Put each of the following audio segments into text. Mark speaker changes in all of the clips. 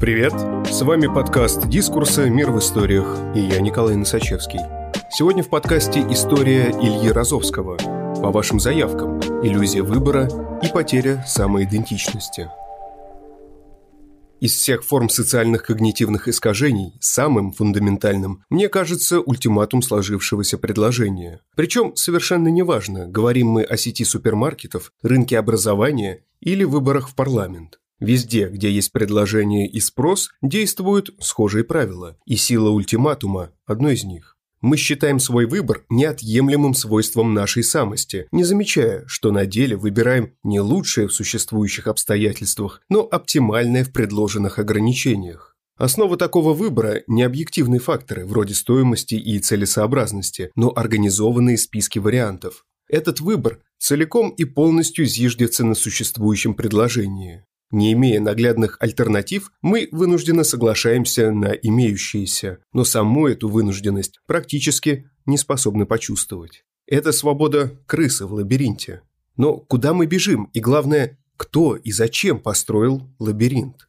Speaker 1: Привет! С вами подкаст «Дискурсы. Мир в историях» и я Николай Носачевский. Сегодня в подкасте история Ильи Розовского. По вашим заявкам. Иллюзия выбора и потеря самоидентичности. Из всех форм социальных когнитивных искажений самым фундаментальным, мне кажется, ультиматум сложившегося предложения. Причем совершенно неважно, говорим мы о сети супермаркетов, рынке образования или выборах в парламент. Везде, где есть предложение и спрос, действуют схожие правила, и сила ультиматума – одно из них. Мы считаем свой выбор неотъемлемым свойством нашей самости, не замечая, что на деле выбираем не лучшее в существующих обстоятельствах, но оптимальное в предложенных ограничениях. Основа такого выбора – не объективные факторы, вроде стоимости и целесообразности, но организованные списки вариантов. Этот выбор целиком и полностью зиждется на существующем предложении. Не имея наглядных альтернатив, мы вынужденно соглашаемся на имеющиеся, но саму эту вынужденность практически не способны почувствовать. Это свобода крысы в лабиринте. Но куда мы бежим и, главное, кто и зачем построил лабиринт?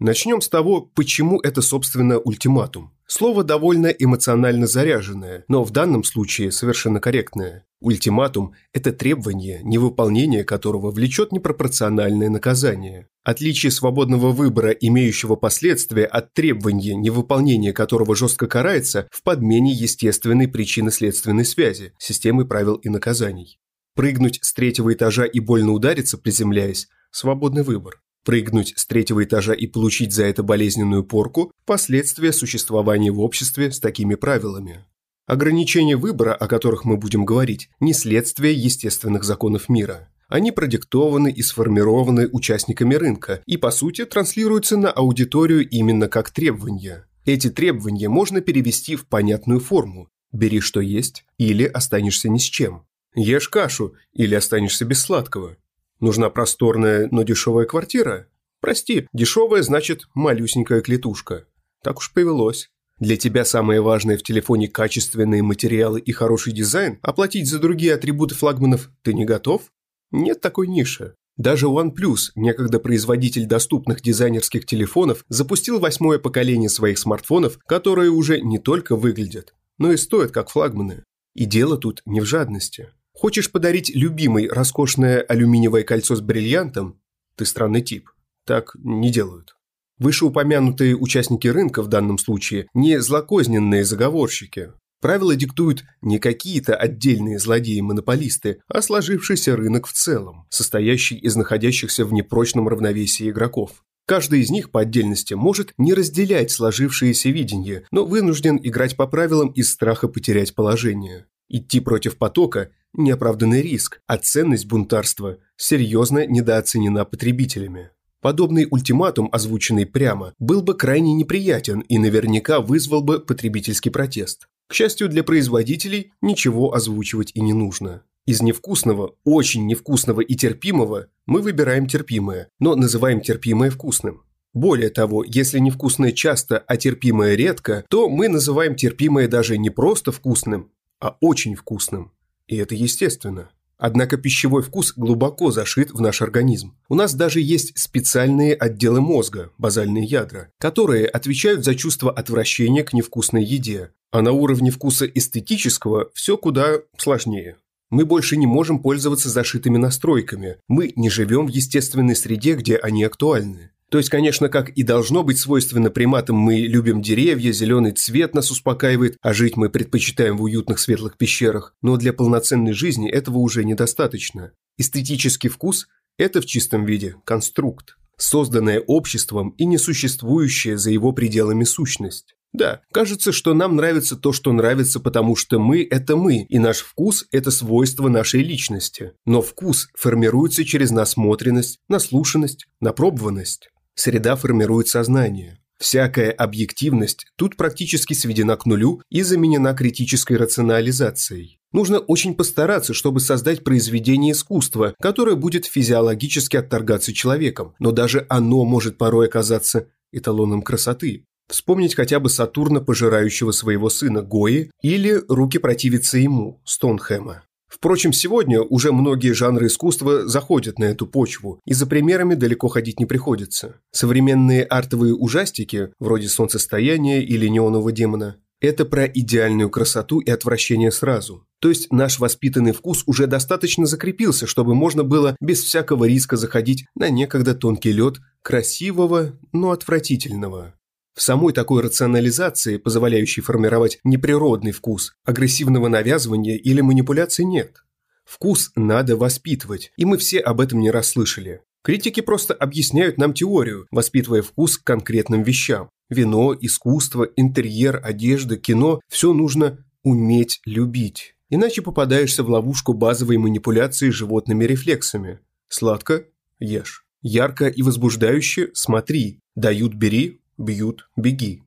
Speaker 1: Начнем с того, почему это, собственно, ультиматум. Слово довольно эмоционально заряженное, но в данном случае совершенно корректное. Ультиматум – это требование, невыполнение которого влечет непропорциональное наказание. Отличие свободного выбора, имеющего последствия от требования, невыполнения которого жестко карается, в подмене естественной причинно-следственной связи, системы правил и наказаний. Прыгнуть с третьего этажа и больно удариться, приземляясь – свободный выбор. Прыгнуть с третьего этажа и получить за это болезненную порку – последствия существования в обществе с такими правилами. Ограничения выбора, о которых мы будем говорить, не следствие естественных законов мира. Они продиктованы и сформированы участниками рынка и, по сути, транслируются на аудиторию именно как требования. Эти требования можно перевести в понятную форму «бери что есть» или «останешься ни с чем». Ешь кашу или останешься без сладкого. Нужна просторная, но дешевая квартира? Прости, дешевая значит малюсенькая клетушка. Так уж повелось. Для тебя самое важное в телефоне качественные материалы и хороший дизайн, оплатить за другие атрибуты флагманов ты не готов? Нет такой ниши. Даже OnePlus, некогда производитель доступных дизайнерских телефонов, запустил восьмое поколение своих смартфонов, которые уже не только выглядят, но и стоят как флагманы. И дело тут не в жадности. Хочешь подарить любимой роскошное алюминиевое кольцо с бриллиантом? Ты странный тип. Так не делают. Вышеупомянутые участники рынка в данном случае не злокозненные заговорщики. Правила диктуют не какие-то отдельные злодеи-монополисты, а сложившийся рынок в целом, состоящий из находящихся в непрочном равновесии игроков. Каждый из них по отдельности может не разделять сложившееся видение, но вынужден играть по правилам из страха потерять положение. Идти против потока – неоправданный риск, а ценность бунтарства серьезно недооценена потребителями. Подобный ультиматум, озвученный прямо, был бы крайне неприятен и наверняка вызвал бы потребительский протест. К счастью для производителей, ничего озвучивать и не нужно. Из невкусного, очень невкусного и терпимого мы выбираем терпимое, но называем терпимое вкусным. Более того, если невкусное часто, а терпимое редко, то мы называем терпимое даже не просто вкусным, а очень вкусным. И это естественно. Однако пищевой вкус глубоко зашит в наш организм. У нас даже есть специальные отделы мозга, базальные ядра, которые отвечают за чувство отвращения к невкусной еде. А на уровне вкуса эстетического все куда сложнее. Мы больше не можем пользоваться зашитыми настройками. Мы не живем в естественной среде, где они актуальны. То есть, конечно, как и должно быть свойственно приматам, мы любим деревья, зеленый цвет нас успокаивает, а жить мы предпочитаем в уютных светлых пещерах, но для полноценной жизни этого уже недостаточно. Эстетический вкус – это в чистом виде конструкт, созданное обществом и несуществующая за его пределами сущность. Да, кажется, что нам нравится то, что нравится, потому что мы – это мы, и наш вкус – это свойство нашей личности. Но вкус формируется через насмотренность, наслушанность, напробованность. Среда формирует сознание. Всякая объективность тут практически сведена к нулю и заменена критической рационализацией. Нужно очень постараться, чтобы создать произведение искусства, которое будет физиологически отторгаться человеком, но даже оно может порой оказаться эталоном красоты. Вспомнить хотя бы Сатурна, пожирающего своего сына Гои, или руки противиться ему, Стоунхэма. Впрочем, сегодня уже многие жанры искусства заходят на эту почву, и за примерами далеко ходить не приходится. Современные артовые ужастики, вроде «Солнцестояния» или «Неонового демона», это про идеальную красоту и отвращение сразу. То есть наш воспитанный вкус уже достаточно закрепился, чтобы можно было без всякого риска заходить на некогда тонкий лед красивого, но отвратительного. В самой такой рационализации, позволяющей формировать неприродный вкус, агрессивного навязывания или манипуляции нет. Вкус надо воспитывать, и мы все об этом не раз слышали. Критики просто объясняют нам теорию, воспитывая вкус к конкретным вещам. Вино, искусство, интерьер, одежда, кино – все нужно уметь любить. Иначе попадаешься в ловушку базовой манипуляции животными рефлексами. Сладко – ешь. Ярко и возбуждающе – смотри. Дают – бери, бьют, беги.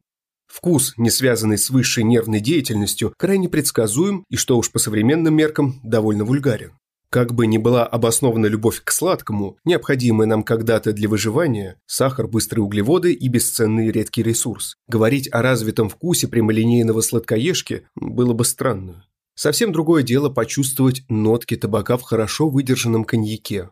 Speaker 1: Вкус, не связанный с высшей нервной деятельностью, крайне предсказуем и, что уж по современным меркам, довольно вульгарен. Как бы ни была обоснована любовь к сладкому, необходимая нам когда-то для выживания, сахар, быстрые углеводы и бесценный редкий ресурс, говорить о развитом вкусе прямолинейного сладкоежки было бы странно. Совсем другое дело почувствовать нотки табака в хорошо выдержанном коньяке,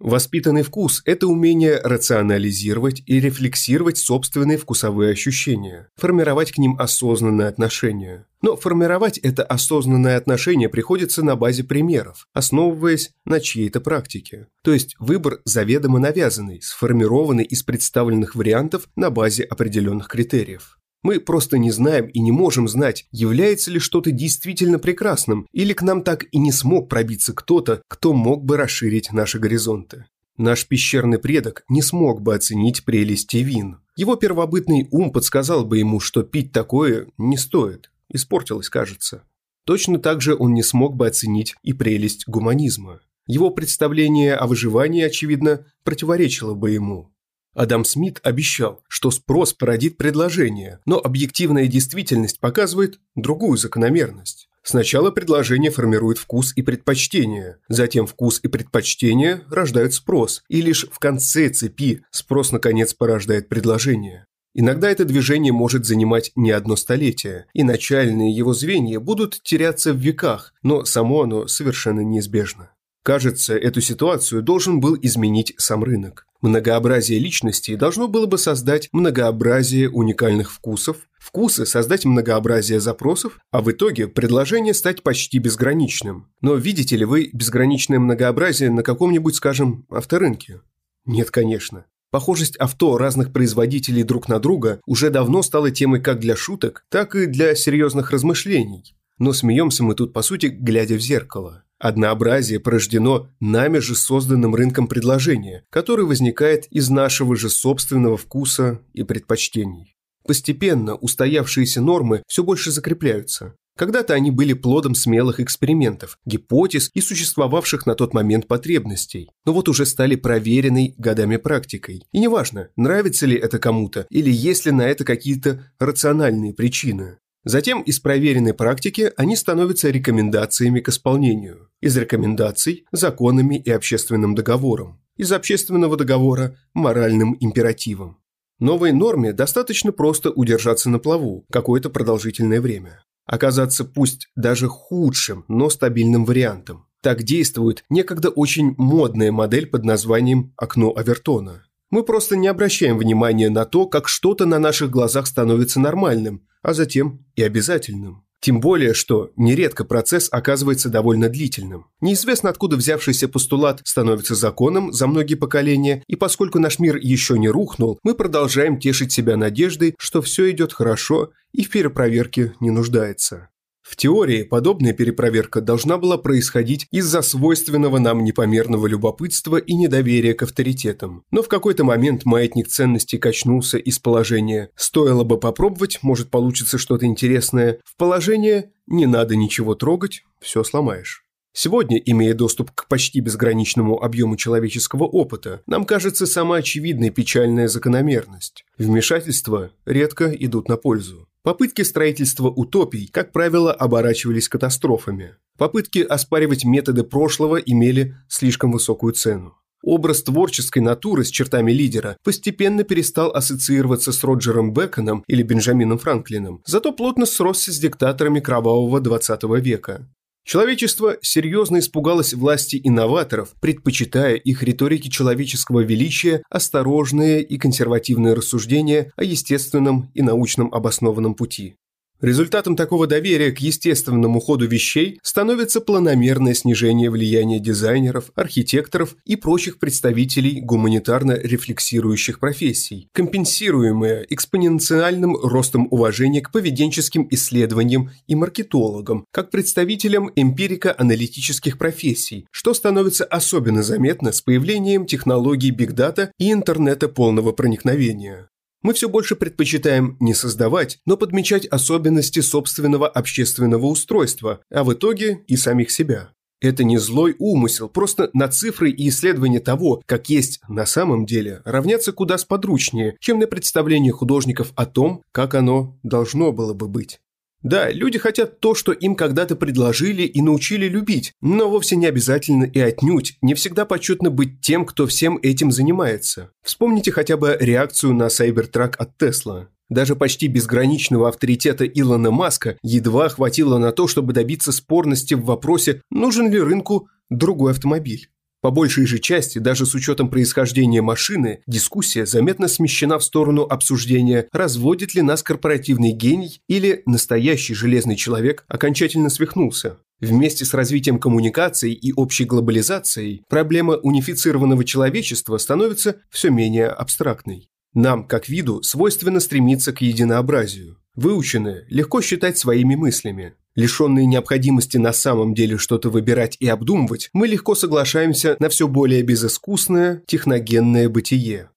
Speaker 1: Воспитанный вкус – это умение рационализировать и рефлексировать собственные вкусовые ощущения, формировать к ним осознанное отношение. Но формировать это осознанное отношение приходится на базе примеров, основываясь на чьей-то практике. То есть выбор заведомо навязанный, сформированный из представленных вариантов на базе определенных критериев. Мы просто не знаем и не можем знать, является ли что-то действительно прекрасным, или к нам так и не смог пробиться кто-то, кто мог бы расширить наши горизонты. Наш пещерный предок не смог бы оценить прелести вин. Его первобытный ум подсказал бы ему, что пить такое не стоит. Испортилось, кажется. Точно так же он не смог бы оценить и прелесть гуманизма. Его представление о выживании, очевидно, противоречило бы ему. Адам Смит обещал, что спрос породит предложение, но объективная действительность показывает другую закономерность. Сначала предложение формирует вкус и предпочтение, затем вкус и предпочтение рождают спрос, и лишь в конце цепи спрос наконец порождает предложение. Иногда это движение может занимать не одно столетие, и начальные его звенья будут теряться в веках, но само оно совершенно неизбежно. Кажется, эту ситуацию должен был изменить сам рынок. Многообразие личностей должно было бы создать многообразие уникальных вкусов, вкусы создать многообразие запросов, а в итоге предложение стать почти безграничным. Но видите ли вы безграничное многообразие на каком-нибудь, скажем, авторынке? Нет, конечно. Похожесть авто разных производителей друг на друга уже давно стала темой как для шуток, так и для серьезных размышлений. Но смеемся мы тут, по сути, глядя в зеркало. Однообразие порождено нами же созданным рынком предложения, который возникает из нашего же собственного вкуса и предпочтений. Постепенно устоявшиеся нормы все больше закрепляются. Когда-то они были плодом смелых экспериментов, гипотез и существовавших на тот момент потребностей, но вот уже стали проверенной годами практикой. И неважно, нравится ли это кому-то или есть ли на это какие-то рациональные причины. Затем из проверенной практики они становятся рекомендациями к исполнению. Из рекомендаций – законами и общественным договором. Из общественного договора – моральным императивом. Новой норме достаточно просто удержаться на плаву какое-то продолжительное время. Оказаться пусть даже худшим, но стабильным вариантом. Так действует некогда очень модная модель под названием «окно Авертона». Мы просто не обращаем внимания на то, как что-то на наших глазах становится нормальным, а затем и обязательным. Тем более, что нередко процесс оказывается довольно длительным. Неизвестно, откуда взявшийся постулат становится законом за многие поколения, и поскольку наш мир еще не рухнул, мы продолжаем тешить себя надеждой, что все идет хорошо и в перепроверке не нуждается. В теории подобная перепроверка должна была происходить из-за свойственного нам непомерного любопытства и недоверия к авторитетам. Но в какой-то момент маятник ценностей качнулся из положения «стоило бы попробовать, может получится что-то интересное» в положение «не надо ничего трогать, все сломаешь». Сегодня, имея доступ к почти безграничному объему человеческого опыта, нам кажется самая очевидная печальная закономерность. Вмешательства редко идут на пользу. Попытки строительства утопий, как правило, оборачивались катастрофами. Попытки оспаривать методы прошлого имели слишком высокую цену. Образ творческой натуры с чертами лидера постепенно перестал ассоциироваться с Роджером Беконом или Бенджамином Франклином, зато плотно сросся с диктаторами кровавого 20 века. Человечество серьезно испугалось власти инноваторов, предпочитая их риторике человеческого величия осторожные и консервативные рассуждения о естественном и научном обоснованном пути. Результатом такого доверия к естественному ходу вещей становится планомерное снижение влияния дизайнеров, архитекторов и прочих представителей гуманитарно рефлексирующих профессий, компенсируемое экспоненциальным ростом уважения к поведенческим исследованиям и маркетологам, как представителям эмпирико-аналитических профессий, что становится особенно заметно с появлением технологий бигдата и интернета полного проникновения. Мы все больше предпочитаем не создавать, но подмечать особенности собственного общественного устройства, а в итоге и самих себя. Это не злой умысел, просто на цифры и исследования того, как есть на самом деле, равняться куда сподручнее, чем на представление художников о том, как оно должно было бы быть. Да, люди хотят то, что им когда-то предложили и научили любить, но вовсе не обязательно и отнюдь не всегда почетно быть тем, кто всем этим занимается. Вспомните хотя бы реакцию на Cybertruck от Tesla. Даже почти безграничного авторитета Илона Маска едва хватило на то, чтобы добиться спорности в вопросе, нужен ли рынку другой автомобиль. По большей же части, даже с учетом происхождения машины, дискуссия заметно смещена в сторону обсуждения, разводит ли нас корпоративный гений или настоящий железный человек окончательно свихнулся. Вместе с развитием коммуникаций и общей глобализацией проблема унифицированного человечества становится все менее абстрактной. Нам, как виду, свойственно стремиться к единообразию. Выученные легко считать своими мыслями. Лишенные необходимости на самом деле что-то выбирать и обдумывать, мы легко соглашаемся на все более безыскусное, техногенное бытие.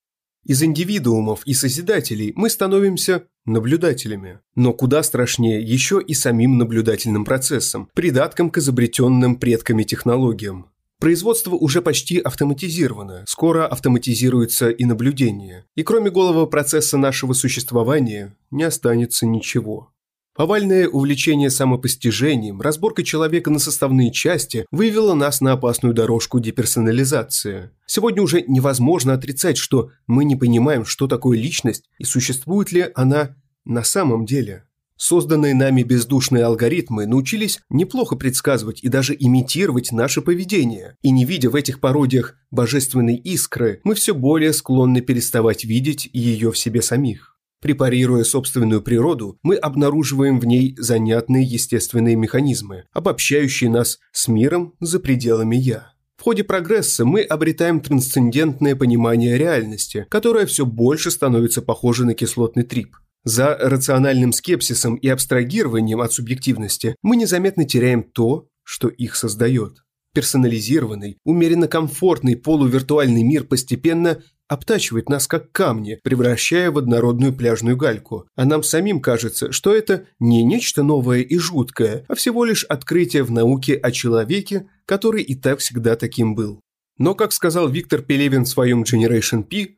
Speaker 1: Из индивидуумов и созидателей мы становимся наблюдателями. Но куда страшнее еще и самим наблюдательным процессом, придатком к изобретенным предками технологиям. Производство уже почти автоматизировано, скоро автоматизируется и наблюдение. И кроме голого процесса нашего существования не останется ничего. Повальное увлечение самопостижением, разборка человека на составные части вывело нас на опасную дорожку деперсонализации. Сегодня уже невозможно отрицать, что мы не понимаем, что такое личность и существует ли она на самом деле. Созданные нами бездушные алгоритмы научились неплохо предсказывать и даже имитировать наше поведение, и не видя в этих пародиях божественной искры, мы все более склонны переставать видеть ее в себе самих. Препарируя собственную природу, мы обнаруживаем в ней занятные естественные механизмы, обобщающие нас с миром за пределами «я». В ходе прогресса мы обретаем трансцендентное понимание реальности, которое все больше становится похоже на кислотный трип. За рациональным скепсисом и абстрагированием от субъективности мы незаметно теряем то, что их создает. Персонализированный, умеренно комфортный полувиртуальный мир постепенно обтачивает нас как камни, превращая в однородную пляжную гальку. А нам самим кажется, что это не нечто новое и жуткое, а всего лишь открытие в науке о человеке, который и так всегда таким был. Но, как сказал Виктор Пелевин в своем Generation P,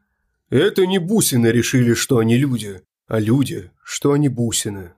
Speaker 1: это не бусины решили, что они люди, а люди, что они бусины.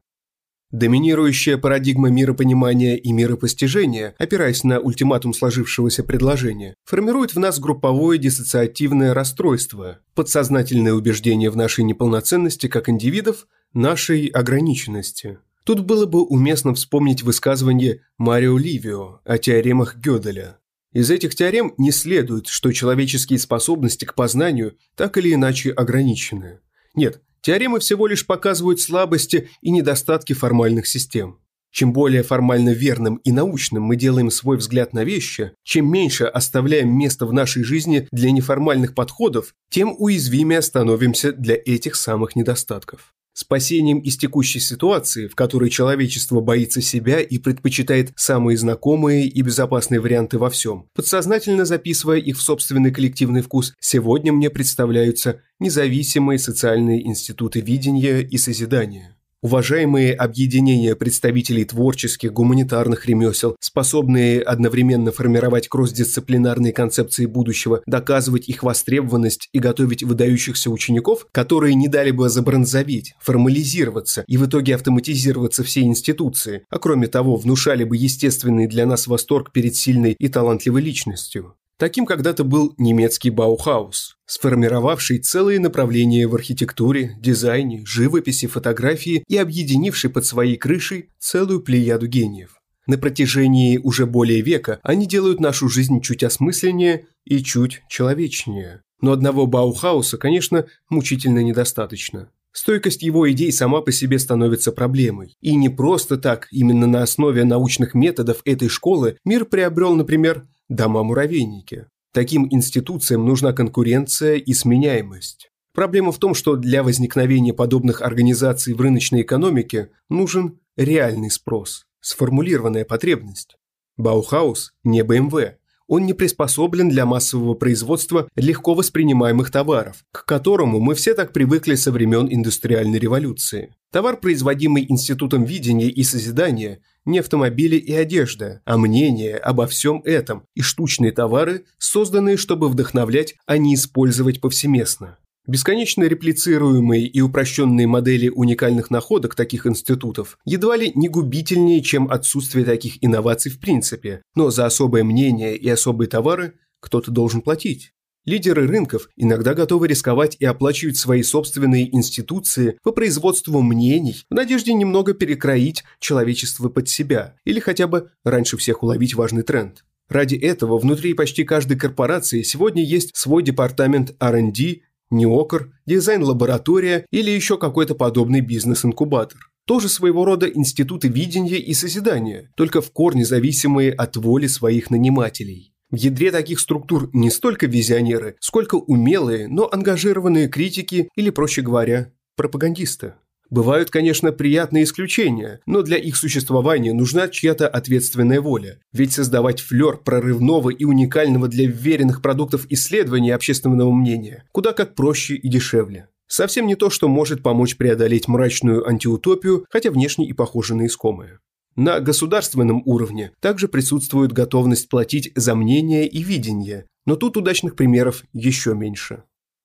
Speaker 1: Доминирующая парадигма миропонимания и миропостижения, опираясь на ультиматум сложившегося предложения, формирует в нас групповое диссоциативное расстройство, подсознательное убеждение в нашей неполноценности как индивидов, нашей ограниченности. Тут было бы уместно вспомнить высказывание Марио Ливио о теоремах Гёделя. Из этих теорем не следует, что человеческие способности к познанию так или иначе ограничены. Нет, Теоремы всего лишь показывают слабости и недостатки формальных систем. Чем более формально верным и научным мы делаем свой взгляд на вещи, чем меньше оставляем места в нашей жизни для неформальных подходов, тем уязвимее становимся для этих самых недостатков. Спасением из текущей ситуации, в которой человечество боится себя и предпочитает самые знакомые и безопасные варианты во всем, подсознательно записывая их в собственный коллективный вкус, сегодня мне представляются независимые социальные институты видения и созидания. Уважаемые объединения представителей творческих, гуманитарных ремесел, способные одновременно формировать кросс-дисциплинарные концепции будущего, доказывать их востребованность и готовить выдающихся учеников, которые не дали бы забронзоветь, формализироваться и в итоге автоматизироваться все институции, а кроме того внушали бы естественный для нас восторг перед сильной и талантливой личностью. Таким когда-то был немецкий Баухаус, сформировавший целые направления в архитектуре, дизайне, живописи, фотографии и объединивший под своей крышей целую плеяду гениев. На протяжении уже более века они делают нашу жизнь чуть осмысленнее и чуть человечнее. Но одного Баухауса, конечно, мучительно недостаточно. Стойкость его идей сама по себе становится проблемой. И не просто так, именно на основе научных методов этой школы мир приобрел, например, дома-муравейники. Таким институциям нужна конкуренция и сменяемость. Проблема в том, что для возникновения подобных организаций в рыночной экономике нужен реальный спрос, сформулированная потребность. Баухаус не БМВ, он не приспособлен для массового производства легко воспринимаемых товаров, к которому мы все так привыкли со времен индустриальной революции. Товар, производимый Институтом видения и созидания, не автомобили и одежда, а мнение обо всем этом и штучные товары, созданные, чтобы вдохновлять, а не использовать повсеместно. Бесконечно реплицируемые и упрощенные модели уникальных находок таких институтов едва ли не губительнее, чем отсутствие таких инноваций в принципе, но за особое мнение и особые товары кто-то должен платить. Лидеры рынков иногда готовы рисковать и оплачивать свои собственные институции по производству мнений в надежде немного перекроить человечество под себя или хотя бы раньше всех уловить важный тренд. Ради этого внутри почти каждой корпорации сегодня есть свой департамент R&D Неокр, дизайн-лаборатория или еще какой-то подобный бизнес-инкубатор. Тоже своего рода институты видения и созидания, только в корне зависимые от воли своих нанимателей. В ядре таких структур не столько визионеры, сколько умелые, но ангажированные критики или, проще говоря, пропагандисты. Бывают, конечно, приятные исключения, но для их существования нужна чья-то ответственная воля. Ведь создавать флер прорывного и уникального для веренных продуктов исследования общественного мнения куда как проще и дешевле. Совсем не то, что может помочь преодолеть мрачную антиутопию, хотя внешне и похоже на искомое. На государственном уровне также присутствует готовность платить за мнение и видение, но тут удачных примеров еще меньше.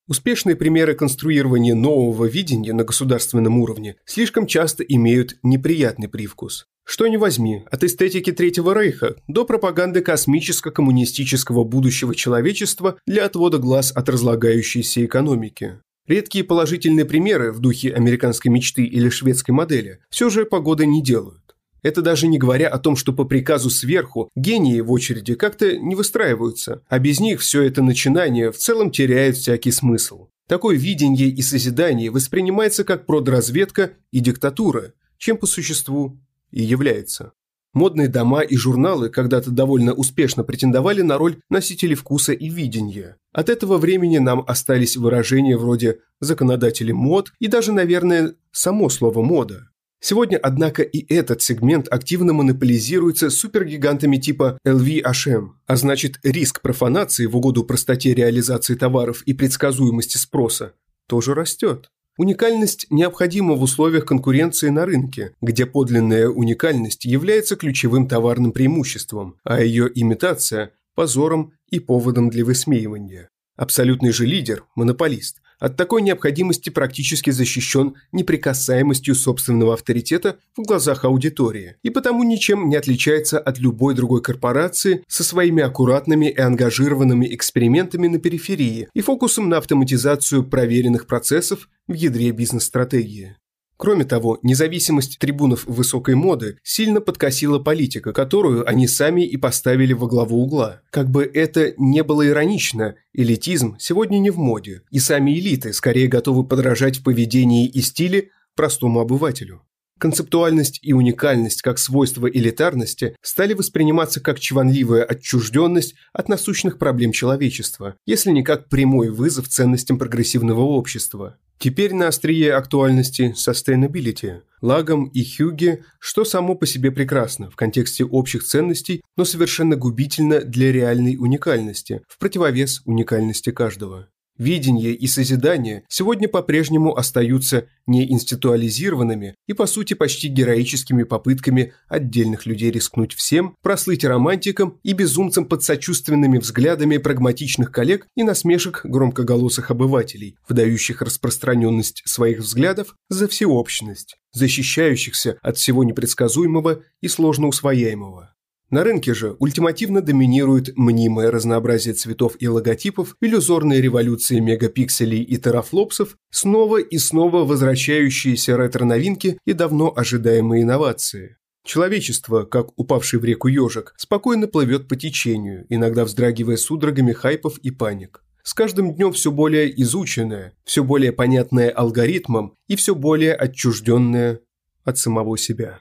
Speaker 1: Успешные примеры конструирования нового видения на государственном уровне слишком часто имеют неприятный привкус. Что ни возьми, от эстетики Третьего Рейха до пропаганды космическо-коммунистического будущего человечества для отвода глаз от разлагающейся экономики. Редкие положительные примеры в духе американской мечты или шведской модели все же погоды не делают. Это даже не говоря о том, что по приказу сверху гении в очереди как-то не выстраиваются, а без них все это начинание в целом теряет всякий смысл. Такое видение и созидание воспринимается как продразведка и диктатура, чем по существу и является. Модные дома и журналы когда-то довольно успешно претендовали на роль носителей вкуса и видения. От этого времени нам остались выражения вроде «законодатели мод» и даже, наверное, само слово «мода». Сегодня, однако, и этот сегмент активно монополизируется супергигантами типа LVHM, а значит риск профанации в угоду простоте реализации товаров и предсказуемости спроса тоже растет. Уникальность необходима в условиях конкуренции на рынке, где подлинная уникальность является ключевым товарным преимуществом, а ее имитация – позором и поводом для высмеивания. Абсолютный же лидер, монополист, от такой необходимости практически защищен неприкасаемостью собственного авторитета в глазах аудитории и потому ничем не отличается от любой другой корпорации со своими аккуратными и ангажированными экспериментами на периферии и фокусом на автоматизацию проверенных процессов в ядре бизнес-стратегии. Кроме того, независимость трибунов высокой моды сильно подкосила политика, которую они сами и поставили во главу угла. Как бы это не было иронично, элитизм сегодня не в моде, и сами элиты скорее готовы подражать в поведении и стиле простому обывателю. Концептуальность и уникальность как свойства элитарности стали восприниматься как чванливая отчужденность от насущных проблем человечества, если не как прямой вызов ценностям прогрессивного общества. Теперь на острие актуальности sustainability, лагом и хюге, что само по себе прекрасно в контексте общих ценностей, но совершенно губительно для реальной уникальности, в противовес уникальности каждого. Видение и созидание сегодня по-прежнему остаются неинституализированными и, по сути, почти героическими попытками отдельных людей рискнуть всем, прослыть романтиком и безумцем под сочувственными взглядами прагматичных коллег и насмешек громкоголосых обывателей, выдающих распространенность своих взглядов за всеобщность, защищающихся от всего непредсказуемого и сложно усвояемого. На рынке же ультимативно доминирует мнимое разнообразие цветов и логотипов, иллюзорные революции мегапикселей и терафлопсов, снова и снова возвращающиеся ретро-новинки и давно ожидаемые инновации. Человечество, как упавший в реку ежик, спокойно плывет по течению, иногда вздрагивая судорогами хайпов и паник. С каждым днем все более изученное, все более понятное алгоритмом и все более отчужденное от самого себя.